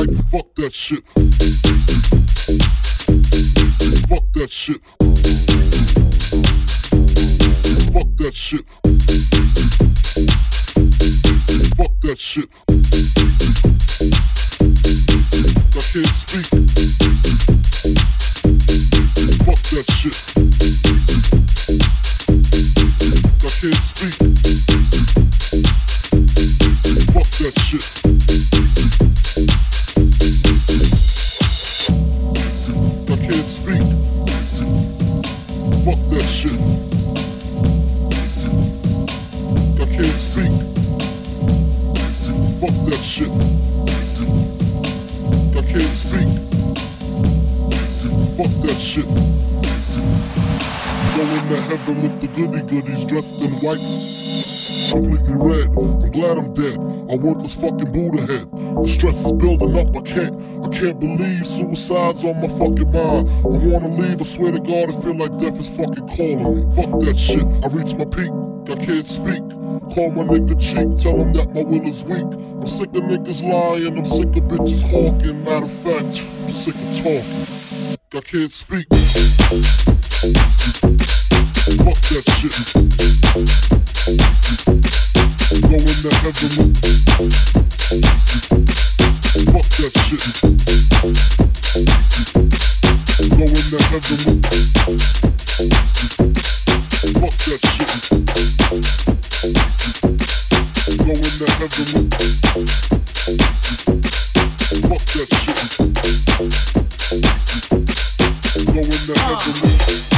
white. Fuck that shit. Fuck that shit. Fuck that shit. Fuck that shit. I can't speak. Fuck that shit. I can't speak. Fuck that shit. Going to heaven with the goody goodies dressed in white. Completely red. I'm glad I'm dead. I A worthless fucking Buddha head. The stress is building up. I can't. I can't believe suicide's on my fucking mind. I wanna leave. I swear to God, I feel like death is fucking calling me. Fuck that shit. I reached my peak. I can't speak. Call my nigga cheek, tell him that my will is weak. I'm sick of niggas lying, I'm sick of bitches hawking. Matter of fact, I'm sick of talking. I can't speak. Fuck that shit. Shit. Going to heaven